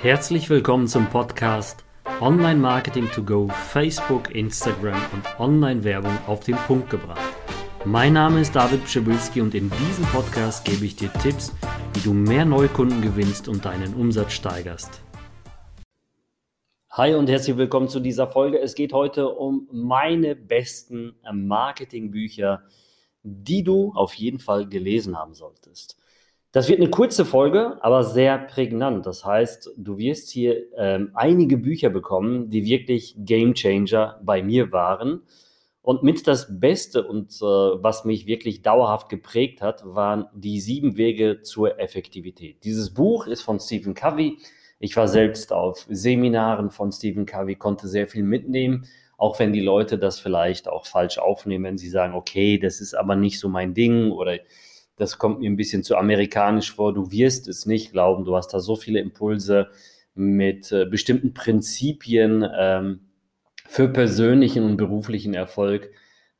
Herzlich willkommen zum Podcast Online Marketing to Go, Facebook, Instagram und Online-Werbung auf den Punkt gebracht. Mein Name ist David Pschibilski und in diesem Podcast gebe ich dir Tipps, wie du mehr Neukunden gewinnst und deinen Umsatz steigerst. Hi und herzlich willkommen zu dieser Folge. Es geht heute um meine besten Marketingbücher, die du auf jeden Fall gelesen haben solltest. Das wird eine kurze Folge, aber sehr prägnant. Das heißt, du wirst hier ähm, einige Bücher bekommen, die wirklich Game Changer bei mir waren. Und mit das Beste und äh, was mich wirklich dauerhaft geprägt hat, waren die sieben Wege zur Effektivität. Dieses Buch ist von Stephen Covey. Ich war selbst auf Seminaren von Stephen Covey, konnte sehr viel mitnehmen, auch wenn die Leute das vielleicht auch falsch aufnehmen, wenn sie sagen, okay, das ist aber nicht so mein Ding oder das kommt mir ein bisschen zu amerikanisch vor, du wirst es nicht glauben, du hast da so viele Impulse mit äh, bestimmten Prinzipien ähm, für persönlichen und beruflichen Erfolg,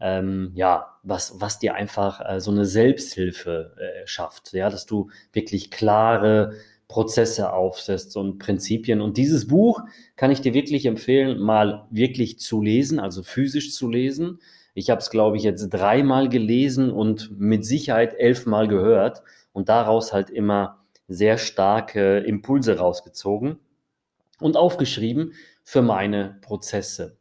ähm, ja, was, was dir einfach äh, so eine Selbsthilfe äh, schafft, ja, dass du wirklich klare Prozesse aufsetzt und Prinzipien. Und dieses Buch kann ich dir wirklich empfehlen, mal wirklich zu lesen, also physisch zu lesen ich habe es, glaube ich, jetzt dreimal gelesen und mit Sicherheit elfmal gehört und daraus halt immer sehr starke Impulse rausgezogen und aufgeschrieben für meine Prozesse.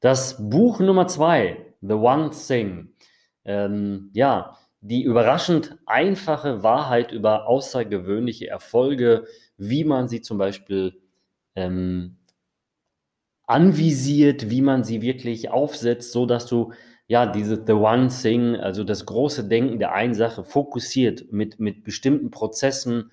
Das Buch Nummer zwei, The One Thing, ähm, ja, die überraschend einfache Wahrheit über außergewöhnliche Erfolge, wie man sie zum Beispiel ähm, anvisiert, wie man sie wirklich aufsetzt, so dass du ja, diese The One Thing, also das große Denken der einen Sache, fokussiert mit, mit bestimmten Prozessen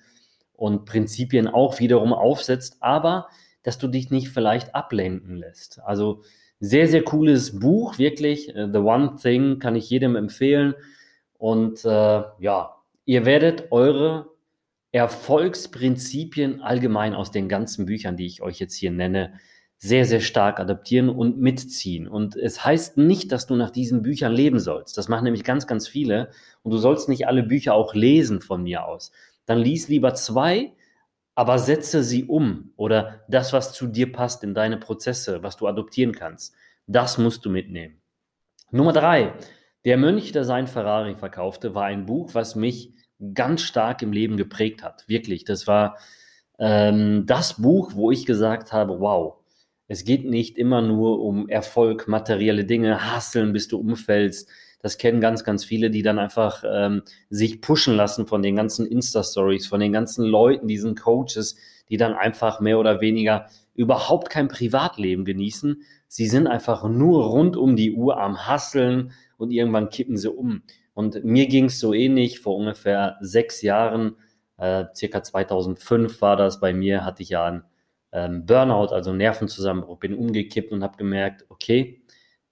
und Prinzipien auch wiederum aufsetzt, aber dass du dich nicht vielleicht ablenken lässt. Also sehr, sehr cooles Buch, wirklich. Äh, The One Thing kann ich jedem empfehlen. Und äh, ja, ihr werdet eure Erfolgsprinzipien allgemein aus den ganzen Büchern, die ich euch jetzt hier nenne, sehr, sehr stark adaptieren und mitziehen. Und es heißt nicht, dass du nach diesen Büchern leben sollst. Das machen nämlich ganz, ganz viele. Und du sollst nicht alle Bücher auch lesen von mir aus. Dann lies lieber zwei, aber setze sie um. Oder das, was zu dir passt in deine Prozesse, was du adoptieren kannst. Das musst du mitnehmen. Nummer drei. Der Mönch, der sein Ferrari verkaufte, war ein Buch, was mich ganz stark im Leben geprägt hat. Wirklich. Das war ähm, das Buch, wo ich gesagt habe, wow, es geht nicht immer nur um Erfolg, materielle Dinge, hasseln, bis du umfällst. Das kennen ganz, ganz viele, die dann einfach ähm, sich pushen lassen von den ganzen Insta-Stories, von den ganzen Leuten, diesen Coaches, die dann einfach mehr oder weniger überhaupt kein Privatleben genießen. Sie sind einfach nur rund um die Uhr am Hasseln und irgendwann kippen sie um. Und mir ging es so ähnlich vor ungefähr sechs Jahren, äh, circa 2005 war das bei mir, hatte ich ja ein ähm, Burnout, also Nervenzusammenbruch, bin umgekippt und habe gemerkt, okay,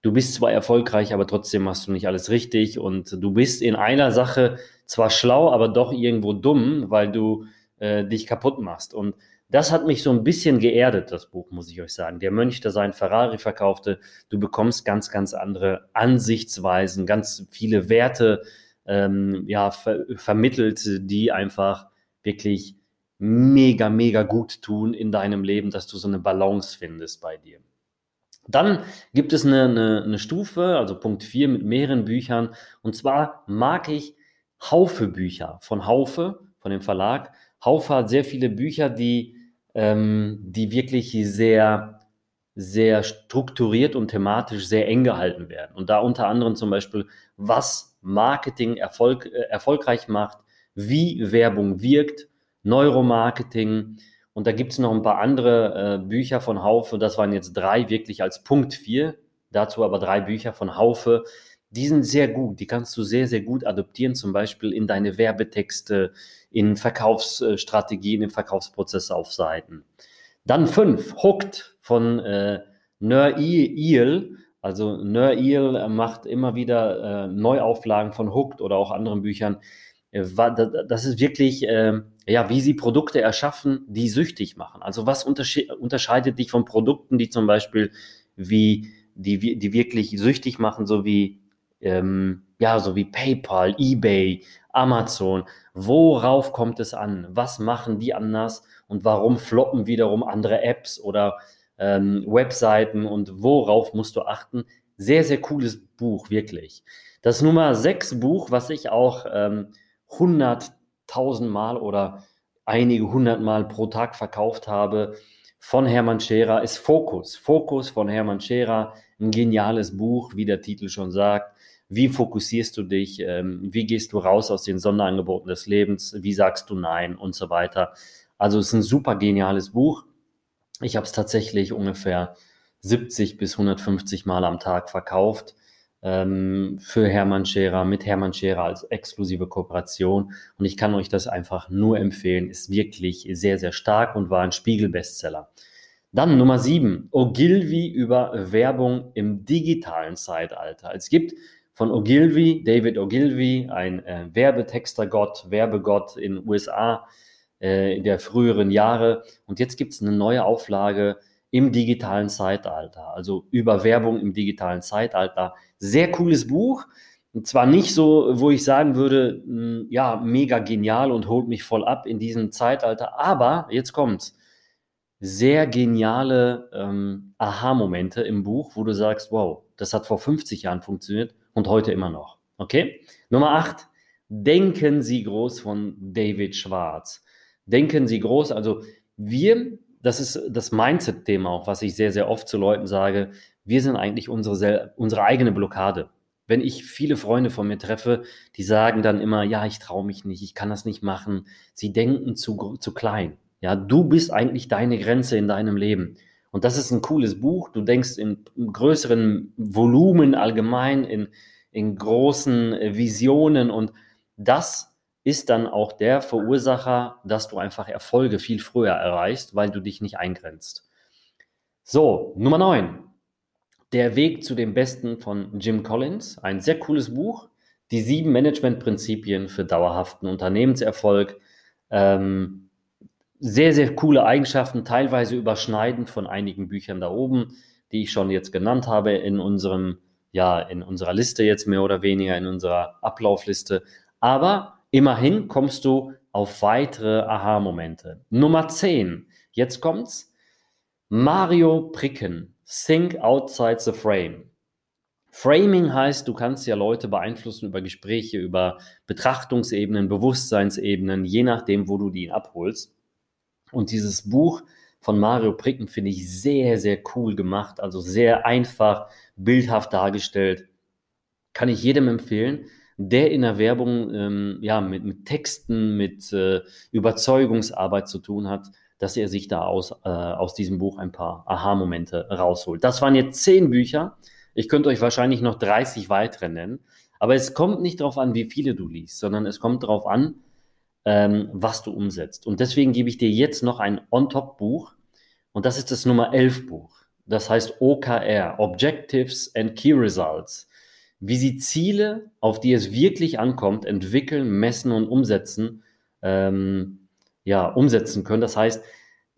du bist zwar erfolgreich, aber trotzdem machst du nicht alles richtig und du bist in einer Sache zwar schlau, aber doch irgendwo dumm, weil du äh, dich kaputt machst. Und das hat mich so ein bisschen geerdet, das Buch, muss ich euch sagen. Der Mönch, der seinen Ferrari verkaufte, du bekommst ganz, ganz andere Ansichtsweisen, ganz viele Werte ähm, ja, ver vermittelt, die einfach wirklich mega, mega gut tun in deinem Leben, dass du so eine Balance findest bei dir. Dann gibt es eine, eine, eine Stufe, also Punkt 4 mit mehreren Büchern. Und zwar mag ich Haufe Bücher von Haufe, von dem Verlag. Haufe hat sehr viele Bücher, die, ähm, die wirklich sehr, sehr strukturiert und thematisch sehr eng gehalten werden. Und da unter anderem zum Beispiel, was Marketing Erfolg, äh, erfolgreich macht, wie Werbung wirkt, Neuromarketing. Und da gibt es noch ein paar andere äh, Bücher von Haufe. Das waren jetzt drei wirklich als Punkt vier. Dazu aber drei Bücher von Haufe. Die sind sehr gut. Die kannst du sehr, sehr gut adoptieren, zum Beispiel in deine Werbetexte, in Verkaufsstrategien, im Verkaufsprozess auf Seiten. Dann fünf, Hooked von äh, Nör Eel. Also Nör Eel macht immer wieder äh, Neuauflagen von Hooked oder auch anderen Büchern. Äh, das ist wirklich, äh, ja, wie sie Produkte erschaffen, die süchtig machen. Also was untersche unterscheidet dich von Produkten, die zum Beispiel wie, die, die wirklich süchtig machen, so wie, ähm, ja, so wie PayPal, eBay, Amazon. Worauf kommt es an? Was machen die anders? Und warum floppen wiederum andere Apps oder ähm, Webseiten? Und worauf musst du achten? Sehr, sehr cooles Buch, wirklich. Das Nummer 6 Buch, was ich auch ähm, 100.000 Mal oder einige hundert Mal pro Tag verkauft habe, von Hermann Scherer ist Fokus. Fokus von Hermann Scherer, ein geniales Buch, wie der Titel schon sagt. Wie fokussierst du dich? Ähm, wie gehst du raus aus den Sonderangeboten des Lebens? Wie sagst du Nein und so weiter? Also es ist ein super geniales Buch. Ich habe es tatsächlich ungefähr 70 bis 150 Mal am Tag verkauft ähm, für Hermann Scherer, mit Hermann Scherer als exklusive Kooperation. Und ich kann euch das einfach nur empfehlen. Ist wirklich sehr, sehr stark und war ein Spiegel-Bestseller. Dann Nummer sieben, Ogilvy über Werbung im digitalen Zeitalter. Es gibt von Ogilvy, David Ogilvy, ein äh, Werbetextergott, Werbegott in den USA äh, der früheren Jahre. Und jetzt gibt es eine neue Auflage im digitalen Zeitalter, also über Werbung im digitalen Zeitalter. Sehr cooles Buch. Und zwar nicht so, wo ich sagen würde, hm, ja, mega genial und holt mich voll ab in diesem Zeitalter. Aber jetzt kommt's. Sehr geniale ähm, Aha-Momente im Buch, wo du sagst, wow, das hat vor 50 Jahren funktioniert und heute immer noch. Okay? Nummer 8. Denken Sie groß von David Schwarz. Denken Sie groß, also wir, das ist das Mindset-Thema auch, was ich sehr, sehr oft zu Leuten sage, wir sind eigentlich unsere, unsere eigene Blockade. Wenn ich viele Freunde von mir treffe, die sagen dann immer, ja, ich traue mich nicht, ich kann das nicht machen. Sie denken zu, zu klein. Ja, du bist eigentlich deine Grenze in deinem Leben. Und das ist ein cooles Buch. Du denkst in größeren Volumen allgemein, in, in großen äh, Visionen und das ist dann auch der Verursacher, dass du einfach Erfolge viel früher erreichst, weil du dich nicht eingrenzt. So, Nummer 9. Der Weg zu dem Besten von Jim Collins. Ein sehr cooles Buch. Die sieben Managementprinzipien für dauerhaften Unternehmenserfolg. Ähm, sehr, sehr coole Eigenschaften, teilweise überschneidend von einigen Büchern da oben, die ich schon jetzt genannt habe in unserem, ja, in unserer Liste jetzt mehr oder weniger, in unserer Ablaufliste. Aber immerhin kommst du auf weitere Aha-Momente. Nummer 10. Jetzt kommt's. Mario Pricken. Think outside the frame. Framing heißt, du kannst ja Leute beeinflussen über Gespräche, über Betrachtungsebenen, Bewusstseinsebenen, je nachdem, wo du die abholst. Und dieses Buch von Mario Pricken finde ich sehr, sehr cool gemacht, also sehr einfach, bildhaft dargestellt. Kann ich jedem empfehlen, der in der Werbung ähm, ja, mit, mit Texten, mit äh, Überzeugungsarbeit zu tun hat, dass er sich da aus, äh, aus diesem Buch ein paar Aha-Momente rausholt. Das waren jetzt zehn Bücher. Ich könnte euch wahrscheinlich noch 30 weitere nennen. Aber es kommt nicht darauf an, wie viele du liest, sondern es kommt darauf an, ähm, was du umsetzt. Und deswegen gebe ich dir jetzt noch ein On-Top-Buch und das ist das Nummer 11 Buch. Das heißt OKR, Objectives and Key Results. Wie sie Ziele, auf die es wirklich ankommt, entwickeln, messen und umsetzen, ähm, ja, umsetzen können. Das heißt,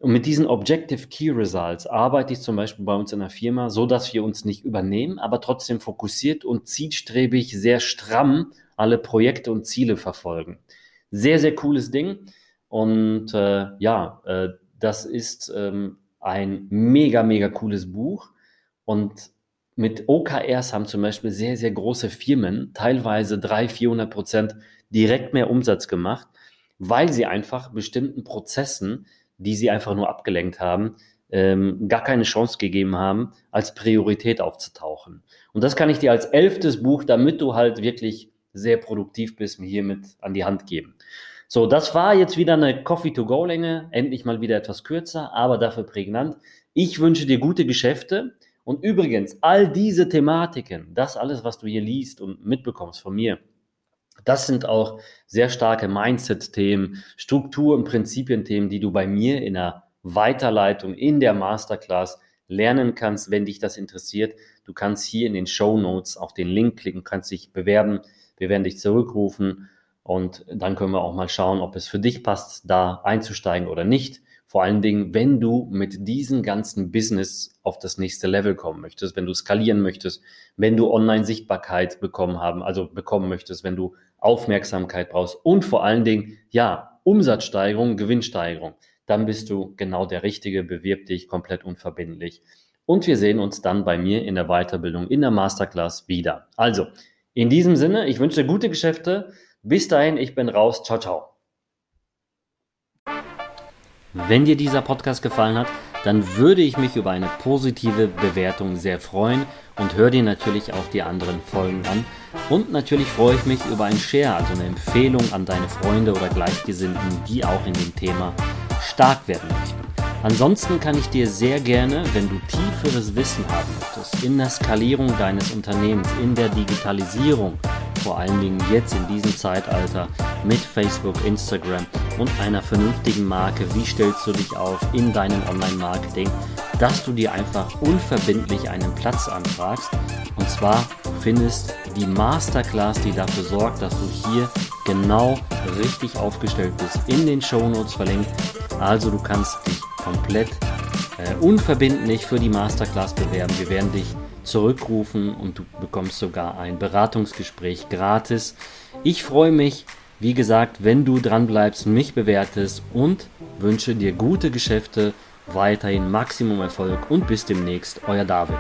mit diesen Objective Key Results arbeite ich zum Beispiel bei uns in der Firma, so dass wir uns nicht übernehmen, aber trotzdem fokussiert und zielstrebig sehr stramm alle Projekte und Ziele verfolgen. Sehr, sehr cooles Ding. Und äh, ja, äh, das ist ähm, ein mega, mega cooles Buch. Und mit OKRs haben zum Beispiel sehr, sehr große Firmen teilweise 300, 400 Prozent direkt mehr Umsatz gemacht, weil sie einfach bestimmten Prozessen, die sie einfach nur abgelenkt haben, ähm, gar keine Chance gegeben haben, als Priorität aufzutauchen. Und das kann ich dir als elftes Buch, damit du halt wirklich sehr produktiv bist, mir hiermit an die Hand geben. So, das war jetzt wieder eine Coffee-to-Go-Länge, endlich mal wieder etwas kürzer, aber dafür prägnant. Ich wünsche dir gute Geschäfte und übrigens, all diese Thematiken, das alles, was du hier liest und mitbekommst von mir, das sind auch sehr starke Mindset-Themen, Struktur- und Prinzipien-Themen, die du bei mir in der Weiterleitung in der Masterclass lernen kannst, wenn dich das interessiert. Du kannst hier in den Show Notes auf den Link klicken, kannst dich bewerben. Wir werden dich zurückrufen und dann können wir auch mal schauen, ob es für dich passt, da einzusteigen oder nicht. Vor allen Dingen, wenn du mit diesem ganzen Business auf das nächste Level kommen möchtest, wenn du skalieren möchtest, wenn du Online-Sichtbarkeit bekommen haben, also bekommen möchtest, wenn du Aufmerksamkeit brauchst und vor allen Dingen, ja, Umsatzsteigerung, Gewinnsteigerung, dann bist du genau der Richtige, bewirb dich komplett unverbindlich. Und wir sehen uns dann bei mir in der Weiterbildung in der Masterclass wieder. Also, in diesem Sinne, ich wünsche dir gute Geschäfte. Bis dahin, ich bin raus. Ciao, ciao. Wenn dir dieser Podcast gefallen hat, dann würde ich mich über eine positive Bewertung sehr freuen und hör dir natürlich auch die anderen Folgen an. Und natürlich freue ich mich über ein Share, also eine Empfehlung an deine Freunde oder Gleichgesinnten, die auch in dem Thema stark werden möchten. Ansonsten kann ich dir sehr gerne, wenn du tieferes Wissen haben möchtest, in der Skalierung deines Unternehmens, in der Digitalisierung, vor allen Dingen jetzt in diesem Zeitalter mit Facebook, Instagram und einer vernünftigen Marke, wie stellst du dich auf in deinem Online-Marketing, dass du dir einfach unverbindlich einen Platz anfragst. Und zwar findest die Masterclass, die dafür sorgt, dass du hier genau richtig aufgestellt bist, in den Show Notes verlinkt. Also du kannst dich komplett äh, unverbindlich für die Masterclass bewerben. Wir werden dich zurückrufen und du bekommst sogar ein Beratungsgespräch gratis. Ich freue mich, wie gesagt, wenn du dran bleibst, mich bewertest und wünsche dir gute Geschäfte, weiterhin Maximum Erfolg und bis demnächst, euer David.